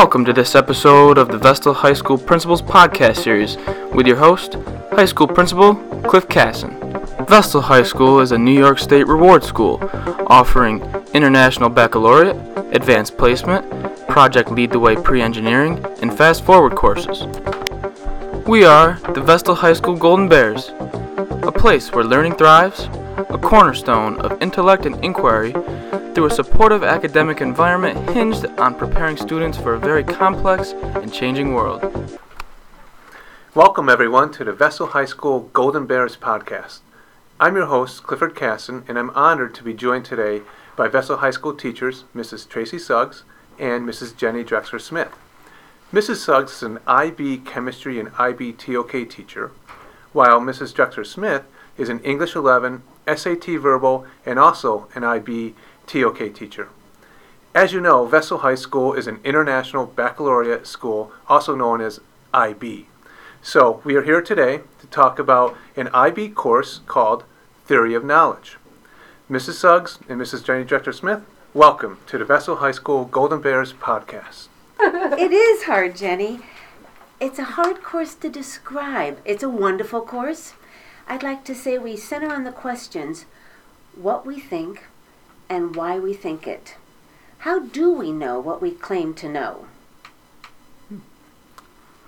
Welcome to this episode of the Vestal High School Principals Podcast Series with your host, High School Principal Cliff Kasson. Vestal High School is a New York State reward school offering International Baccalaureate, Advanced Placement, Project Lead the Way Pre Engineering, and Fast Forward courses. We are the Vestal High School Golden Bears, a place where learning thrives, a cornerstone of intellect and inquiry through a supportive academic environment hinged on preparing students for a very complex and changing world. Welcome, everyone, to the Vestal High School Golden Bears podcast. I'm your host, Clifford Kasson, and I'm honored to be joined today by Vestal High School teachers Mrs. Tracy Suggs and Mrs. Jenny Drexler Smith. Mrs. Suggs is an IB chemistry and IB TOK teacher, while Mrs. Drexler Smith is an English 11, SAT verbal, and also an IB TOK teacher. As you know, Vestal High School is an international baccalaureate school, also known as IB. So, we are here today to talk about an IB course called Theory of Knowledge. Mrs. Suggs and Mrs. Jenny Drexler Smith, welcome to the Vestal High School Golden Bears podcast. it is hard, Jenny. It's a hard course to describe. It's a wonderful course. I'd like to say we center on the questions what we think, and why we think it. How do we know what we claim to know?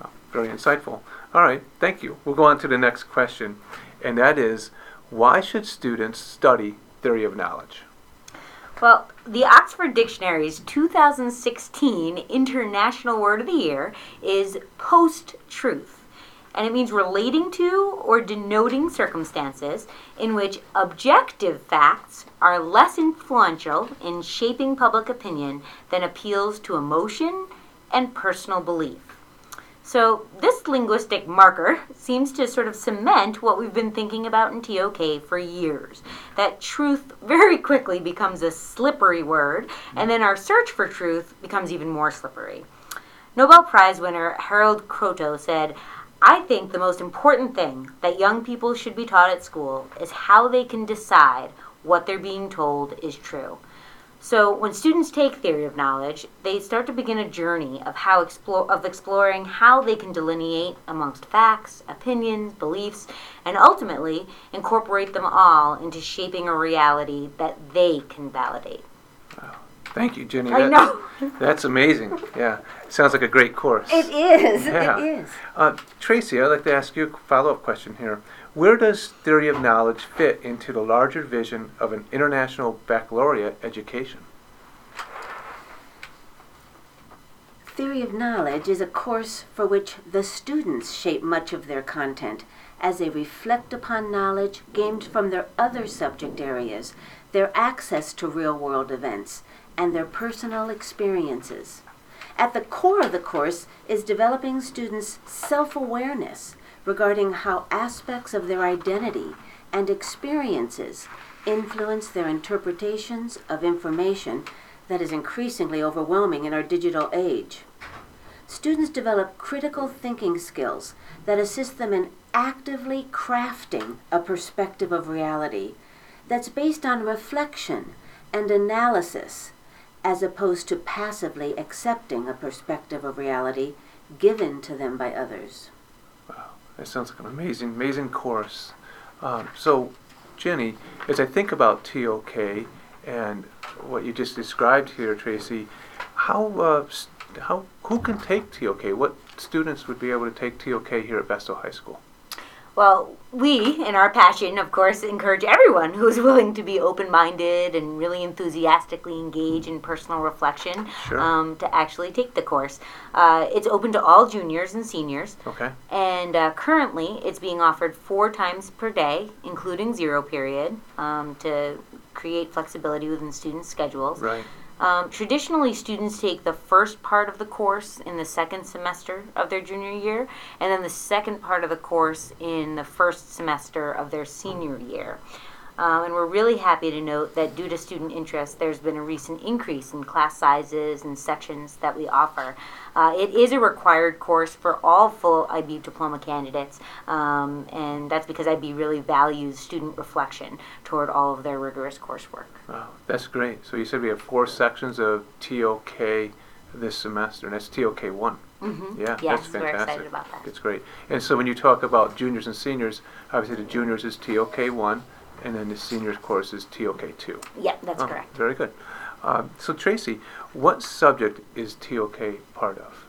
Oh, very insightful. All right, thank you. We'll go on to the next question, and that is why should students study theory of knowledge? Well, the Oxford Dictionary's 2016 International Word of the Year is post truth and it means relating to or denoting circumstances in which objective facts are less influential in shaping public opinion than appeals to emotion and personal belief. So, this linguistic marker seems to sort of cement what we've been thinking about in TOK for years that truth very quickly becomes a slippery word, and then our search for truth becomes even more slippery. Nobel Prize winner Harold Kroto said, I think the most important thing that young people should be taught at school is how they can decide what they're being told is true. So when students take theory of knowledge, they start to begin a journey of how explore of exploring how they can delineate amongst facts, opinions, beliefs, and ultimately incorporate them all into shaping a reality that they can validate. Wow. Thank you, Jenny. I know. that's amazing. Yeah, sounds like a great course. It is. Yeah. It is. Uh, Tracy, I'd like to ask you a follow-up question here. Where does theory of knowledge fit into the larger vision of an international baccalaureate education? Theory of knowledge is a course for which the students shape much of their content as they reflect upon knowledge gained from their other subject areas, their access to real world events, and their personal experiences. At the core of the course is developing students' self awareness regarding how aspects of their identity and experiences influence their interpretations of information that is increasingly overwhelming in our digital age. Students develop critical thinking skills that assist them in actively crafting a perspective of reality that's based on reflection and analysis as opposed to passively accepting a perspective of reality given to them by others. Wow, that sounds like an amazing, amazing course. Um, so, Jenny, as I think about TOK and what you just described here, Tracy, how uh, how who can take TOK? What students would be able to take TOK here at Vestal High School? Well, we, in our passion, of course, encourage everyone who is willing to be open minded and really enthusiastically engage in personal reflection sure. um, to actually take the course. Uh, it's open to all juniors and seniors. Okay. And uh, currently, it's being offered four times per day, including zero period, um, to create flexibility within students' schedules. Right. Um, traditionally, students take the first part of the course in the second semester of their junior year, and then the second part of the course in the first semester of their senior year. Um, and we're really happy to note that due to student interest, there's been a recent increase in class sizes and sections that we offer. Uh, it is a required course for all full IB diploma candidates, um, and that's because IB really values student reflection toward all of their rigorous coursework. Wow, that's great. So you said we have four sections of TOK this semester, and that's TOK one. Mm-hmm. Yeah, Yes, that's we're fantastic. excited about that. It's great. And so when you talk about juniors and seniors, obviously the juniors is TOK one, and then the seniors course is TOK two. Yeah, that's Oh, correct. Very good. Um, so Tracy, what subject is TOK part of?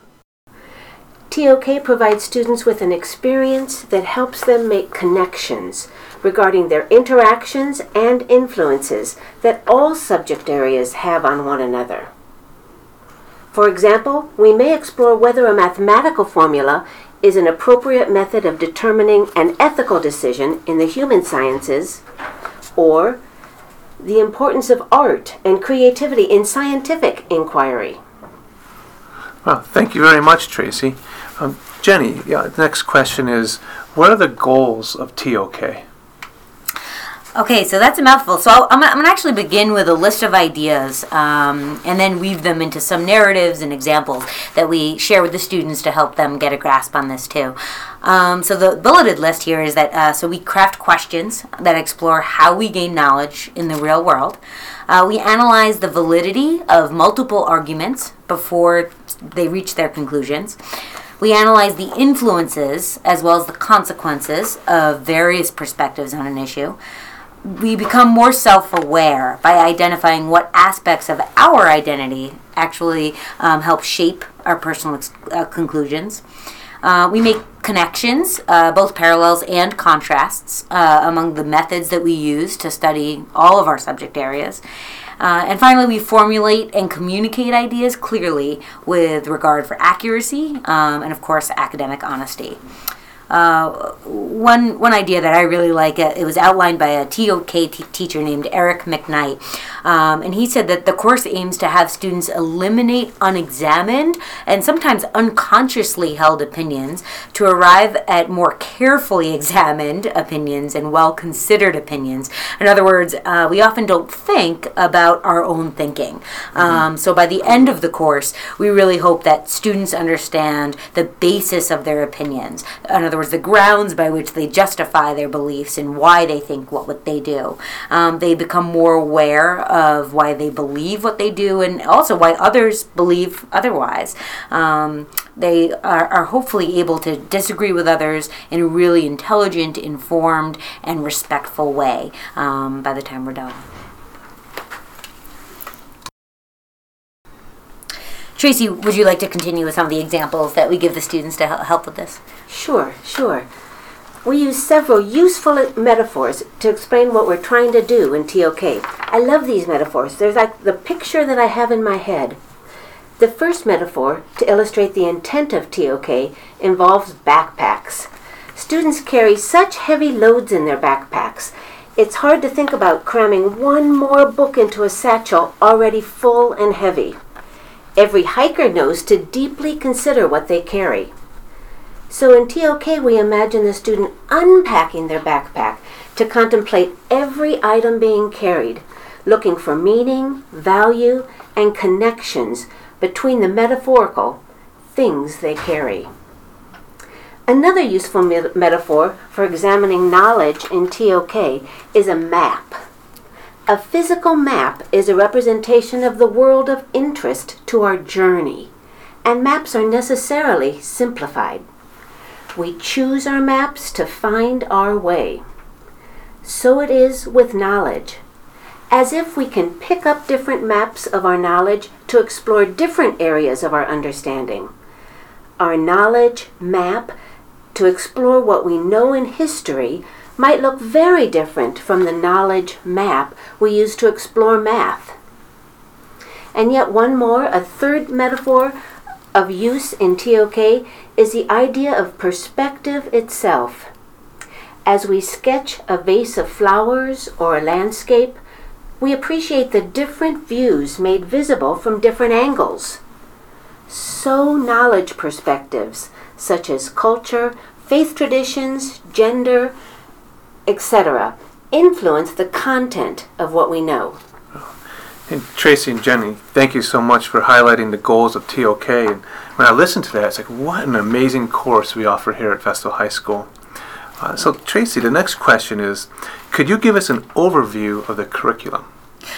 TOK provides students with an experience that helps them make connections regarding their interactions and influences that all subject areas have on one another. For example, we may explore whether a mathematical formula is an appropriate method of determining an ethical decision in the human sciences, or the importance of art and creativity in scientific inquiry. Well, thank you very much, Tracy. Um, Jenny, yeah, the next question is, what are the goals of TOK? Okay, so that's a mouthful. So I'll- I'm, I'm going to actually begin with a list of ideas um, and then weave them into some narratives and examples that we share with the students to help them get a grasp on this too. Um, so the bulleted list here is that uh, so we craft questions that explore how we gain knowledge in the real world. Uh, we analyze the validity of multiple arguments before they reach their conclusions. We analyze the influences as well as the consequences of various perspectives on an issue. We become more self aware by identifying what aspects of our identity actually um, help shape our personal ex- uh, conclusions. Uh, we make connections, uh, both parallels and contrasts, uh, among the methods that we use to study all of our subject areas. Uh, and finally, we formulate and communicate ideas clearly with regard for accuracy um, and, of course, academic honesty. Uh, one one idea that I really like uh, it was outlined by a TOK t- teacher named Eric McKnight, um, and he said that the course aims to have students eliminate unexamined and sometimes unconsciously held opinions to arrive at more carefully examined opinions and well considered opinions. In other words, uh, we often don't think about our own thinking. Um, so by the end of the course, we really hope that students understand the basis of their opinions. In other the grounds by which they justify their beliefs and why they think what, what they do. Um, they become more aware of why they believe what they do and also why others believe otherwise. Um, they are, are hopefully able to disagree with others in a really intelligent, informed, and respectful way um, by the time we're done. Tracy, would you like to continue with some of the examples that we give the students to help with this? Sure, sure. We use several useful metaphors to explain what we're trying to do in TOK. I love these metaphors. They're like the picture that I have in my head. The first metaphor, to illustrate the intent of TOK, involves backpacks. Students carry such heavy loads in their backpacks. It's hard to think about cramming one more book into a satchel already full and heavy. Every hiker knows to deeply consider what they carry. So in TOK, we imagine the student unpacking their backpack to contemplate every item being carried, looking for meaning, value, and connections between the metaphorical things they carry. Another useful me- metaphor for examining knowledge in TOK is a map. A physical map is a representation of the world of interest to our journey, and maps are necessarily simplified. We choose our maps to find our way. So it is with knowledge. As if we can pick up different maps of our knowledge to explore different areas of our understanding. Our knowledge map to explore what we know in history might look very different from the knowledge map we use to explore math. And yet, one more, a third metaphor of use in TOK is the idea of perspective itself. As we sketch a vase of flowers or a landscape, we appreciate the different views made visible from different angles. So, knowledge perspectives, such as culture, faith traditions, gender, etc., influence the content of what we know. And Tracy and Jenny, thank you so much for highlighting the goals of TOK. And when I listened to that, it's like, what an amazing course we offer here at Vestal High School. Uh, so, Tracy, the next question is Could you give us an overview of the curriculum?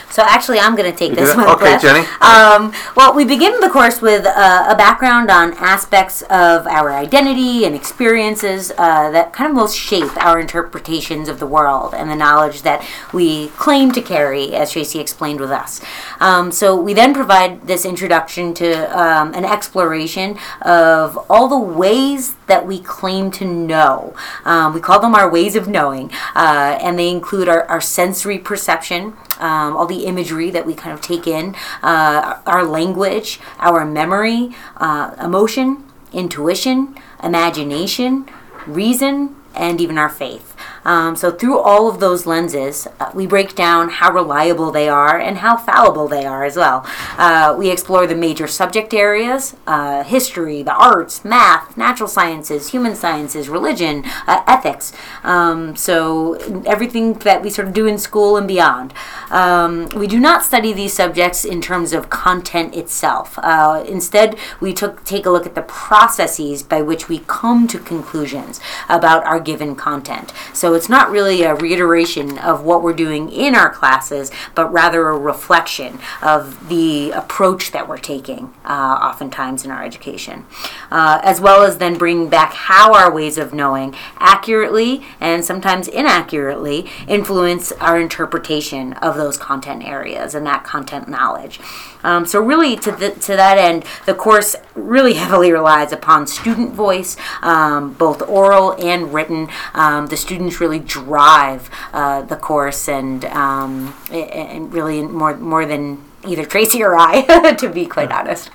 So actually, I'm going to take this one. Okay, Jenny. Um, well, we begin the course with uh, a background on aspects of our identity and experiences uh, that kind of most shape our interpretations of the world and the knowledge that we claim to carry, as Tracy explained with us. Um, so we then provide this introduction to um, an exploration of all the ways that we claim to know. Um, we call them our ways of knowing, uh, and they include our, our sensory perception, um, all the imagery that we kind of take in, uh, our language, our memory, uh, emotion, intuition, imagination, reason, and even our faith. Um, so, through all of those lenses, uh, we break down how reliable they are and how fallible they are as well. Uh, we explore the major subject areas uh, history, the arts, math, natural sciences, human sciences, religion, uh, ethics. Um, so, everything that we sort of do in school and beyond. Um, we do not study these subjects in terms of content itself. Uh, instead, we took, take a look at the processes by which we come to conclusions about our given content. So it's not really a reiteration of what we're doing in our classes, but rather a reflection of the approach that we're taking, uh, oftentimes in our education, uh, as well as then bringing back how our ways of knowing accurately and sometimes inaccurately influence our interpretation of those content areas and that content knowledge. Um, so really, to the, to that end, the course really heavily relies upon student voice, um, both oral and written. Um, the students really drive uh, the course, and um, and really more more than either Tracy or I, to be quite honest.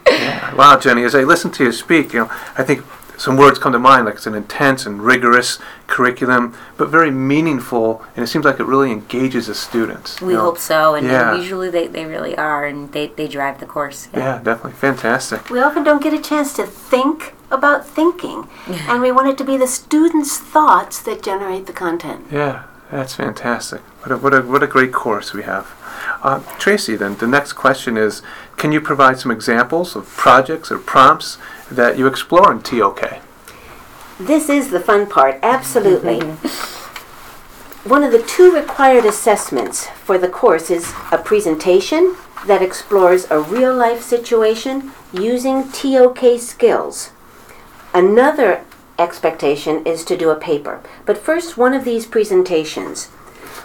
Wow, Jenny, as I listen to you speak, you know, I think some words come to mind, like it's an intense and rigorous curriculum, but very meaningful, and it seems like it really engages the students. We you know. hope so, and, and usually they, they really are, and they, they drive the course. Yeah, definitely. Fantastic. We often don't get a chance to think about thinking, and we want it to be the students' thoughts that generate the content. Yeah, that's fantastic. What a, what a, what a great course we have. Uh, Tracy, then, the next question is Can you provide some examples of projects or prompts that you explore in TOK? This is the fun part, absolutely. One of the two required assessments for the course is a presentation that explores a real life situation using TOK skills. Another expectation is to do a paper. But first, one of these presentations.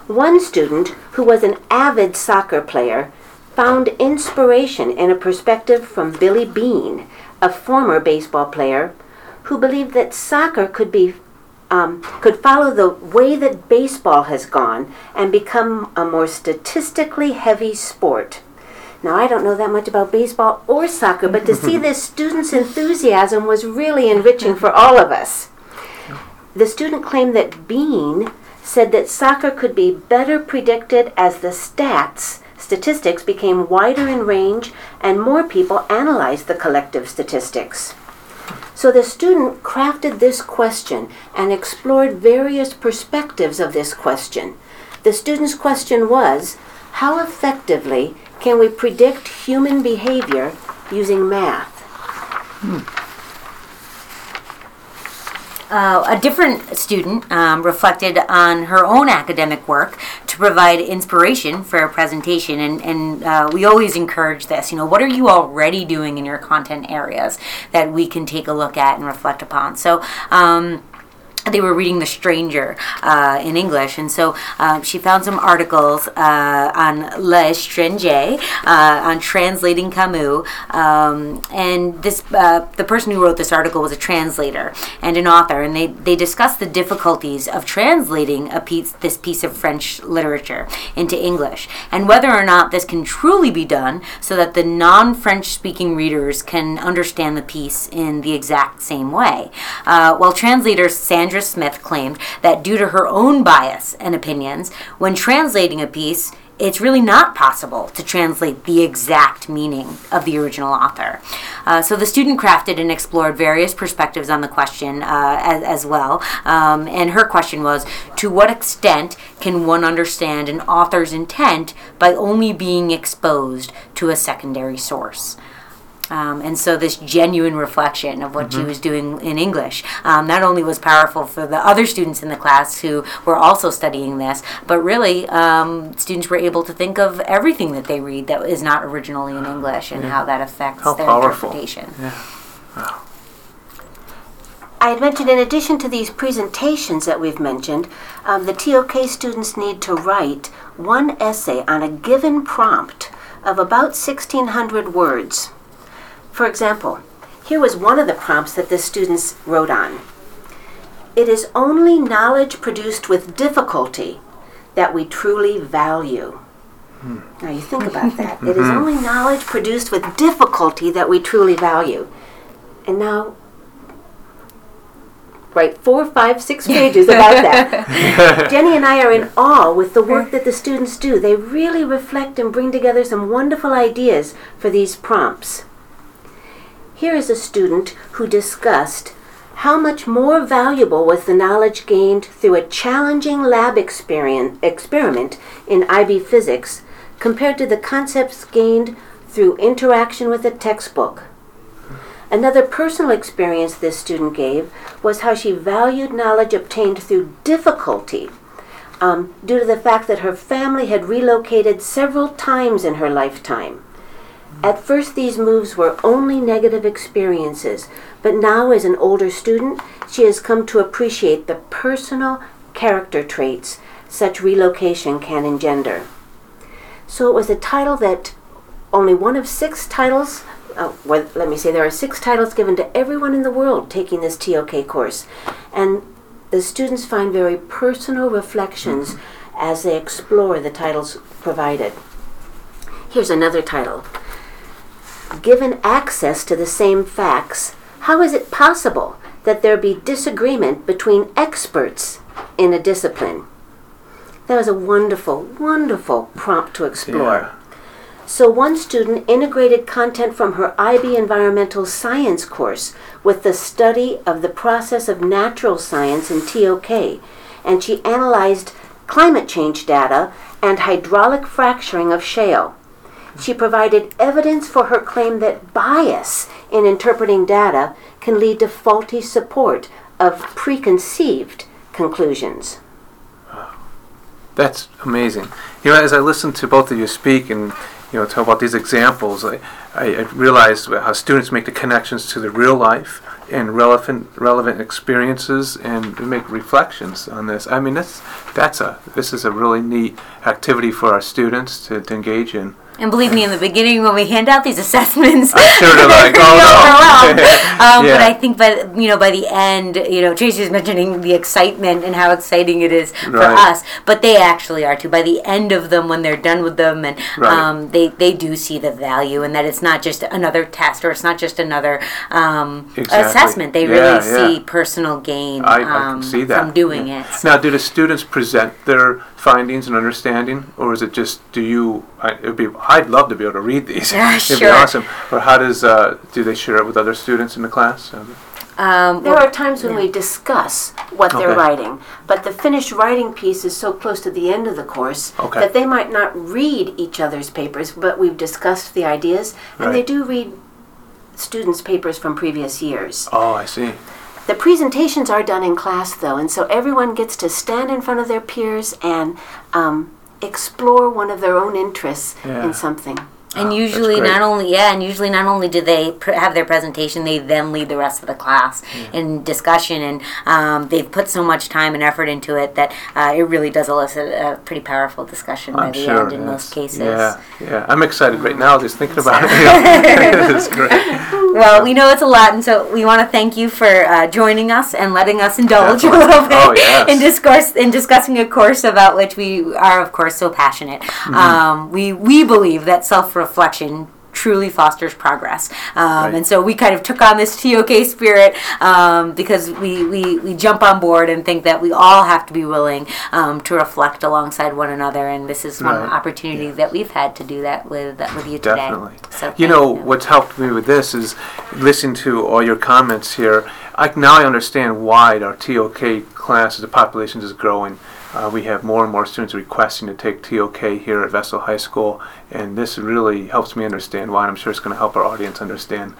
One student, who was an avid soccer player, found inspiration in a perspective from Billy Beane, a former baseball player, who believed that soccer could be um, could follow the way that baseball has gone and become a more statistically heavy sport. Now, I don't know that much about baseball or soccer, but to see this student's enthusiasm was really enriching for all of us. The student claimed that Beane said that soccer could be better predicted as the stats, statistics, became wider in range and more people analyzed the collective statistics. So the student crafted this question and explored various perspectives of this question. The student's question was How effectively can we predict human behavior using math? Uh, a different student um, reflected on her own academic work to provide inspiration for a presentation, and, and uh, we always encourage this. You know, what are you already doing in your content areas that we can take a look at and reflect upon? So. Um, they were reading The Stranger uh, in English, and so uh, she found some articles uh, on L'Étranger, uh, on translating Camus. Um, and this, uh, the person who wrote this article was a translator and an author, and they, they discussed the difficulties of translating a piece, this piece of French literature into English, and whether or not this can truly be done so that the non-French speaking readers can understand the piece in the exact same way. Uh, while translator Sandra Smith claimed that due to her own bias and opinions, when translating a piece, it's really not possible to translate the exact meaning of the original author. Uh, so the student crafted and explored various perspectives on the question uh, as, as well. Um, and her question was To what extent can one understand an author's intent by only being exposed to a secondary source? Um, and so this genuine reflection of what Mm-hmm. she was doing in English um, not only was powerful for the other students in the class who were also studying this, but really um, students were able to think of everything that they read that is not originally in English and how that affects How their powerful. interpretation. I had mentioned, in addition to these presentations that we've mentioned, um, the TOK students need to write one essay on a given prompt of about 1,600 words. For example, here was one of the prompts that the students wrote on. It is only knowledge produced with difficulty that we truly value. Now you think about that. It is mm-hmm. only knowledge produced with difficulty that we truly value. And now write four, five, six pages about that. Jenny and I are in awe with the work that the students do. They really reflect and bring together some wonderful ideas for these prompts. Here is a student who discussed how much more valuable was the knowledge gained through a challenging lab experiment in IB physics compared to the concepts gained through interaction with a textbook. Another personal experience this student gave was how she valued knowledge obtained through difficulty um, due to the fact that her family had relocated several times in her lifetime. At first, these moves were only negative experiences, but now, as an older student, she has come to appreciate the personal character traits such relocation can engender. So it was a title that only one of six titles, uh, well, let me say, there are six titles given to everyone in the world taking this TOK course. And the students find very personal reflections as they explore the titles provided. Here's another title Given access to the same facts, how is it possible that there be disagreement between experts in a discipline? That was a wonderful, wonderful prompt to explore. Yeah. So, one student integrated content from her IB Environmental Science course with the study of the process of natural science in TOK, and she analyzed climate change data and hydraulic fracturing of shale. She provided evidence for her claim that bias in interpreting data can lead to faulty support of preconceived conclusions. That's amazing. You know, as I listened to both of you speak and you know talk about these examples, I, I, I realized how students make the connections to the real life and relevant relevant experiences and make reflections on this. I mean, that's that's a this is a really neat activity for our students to, to engage in. And believe me, in the beginning when we hand out these assessments, I'm sure they're like, oh no. Um, Yeah. But I think by the- you know by the end, you know Tracy was mentioning the excitement and how exciting it is for us, but they actually are too. By the end of them, when they're done with them, and Right. um, they they do see the value, and that it's not just another test or it's not just another um, Exactly. assessment. They Yeah, really yeah. see personal gain I, I um, see from doing it. So- Now, do the students present their findings and understanding, or is it just do you? I, it'd be. I'd love to be able to read these. Yeah, it'd be awesome. Or how does uh, do they share it with other students in the class? Um, Um, There well, are times when we discuss what they're writing, but the finished writing piece is so close to the end of the course Okay. that they might not read each other's papers, but we've discussed the ideas, and they do read students' papers from previous years. oh, I see. The presentations are done in class, though, and so everyone gets to stand in front of their peers and um, explore one of their own interests Yeah. in something. And Oh, usually, not only yeah, and usually not only do they pr- have their presentation, they then lead the rest of the class in discussion, and um, they've put so much time and effort into it that uh, it really does elicit a pretty powerful discussion by I'm the sure. end in most cases. Yeah, yeah. I'm excited right now just thinking about it. it's great. Well, we know it's a lot, and so we want to thank you for uh, joining us and letting us indulge Definitely. a little bit Oh, yes. in discourse in discussing a course about which we are, of course, so passionate. Mm-hmm. Um, we we believe that self reflection. Truly fosters progress, um, Right. and so we kind of took on this TOK spirit um, because we, we we jump on board and think that we all have to be willing um, to reflect alongside one another, and this is one Right. opportunity that we've had to do that with with you today. Definitely. So You know, what's helped me with this is listening to all your comments here. I now I understand why our TOK class, the population is growing. Uh, we have more and more students requesting to take TOK here at Vestal High School, and this really helps me understand why, and I'm sure it's going to help our audience understand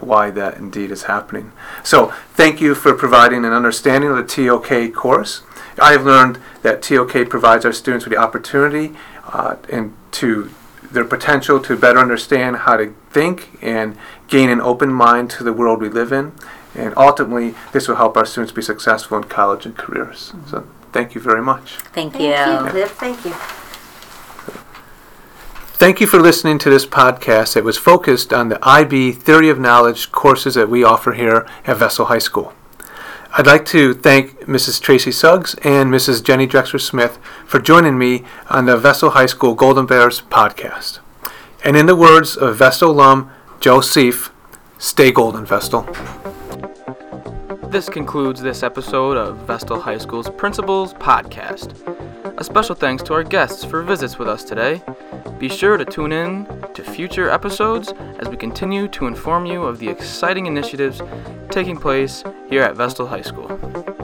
why that indeed is happening. So, thank you for providing an understanding of the TOK course. I have learned that TOK provides our students with the opportunity uh, and to their potential to better understand how to think and gain an open mind to the world we live in. And ultimately, this will help our students be successful in college and careers. So, thank you very much. Thank, Thank you, Cliff. Thank you. Thank you for listening to this podcast that was focused on the IB Theory of Knowledge courses that we offer here at Vestal High School. I'd like to thank Mrs. Tracy Suggs and Mrs. Jenny Drexler Smith for joining me on the Vestal High School Golden Bears podcast. And in the words of Vestal alum Joe Seif, stay golden, Vestal. This concludes this episode of Vestal High School's Principals Podcast. A special thanks to our guests for visits with us today. Be sure to tune in to future episodes as we continue to inform you of the exciting initiatives taking place here at Vestal High School.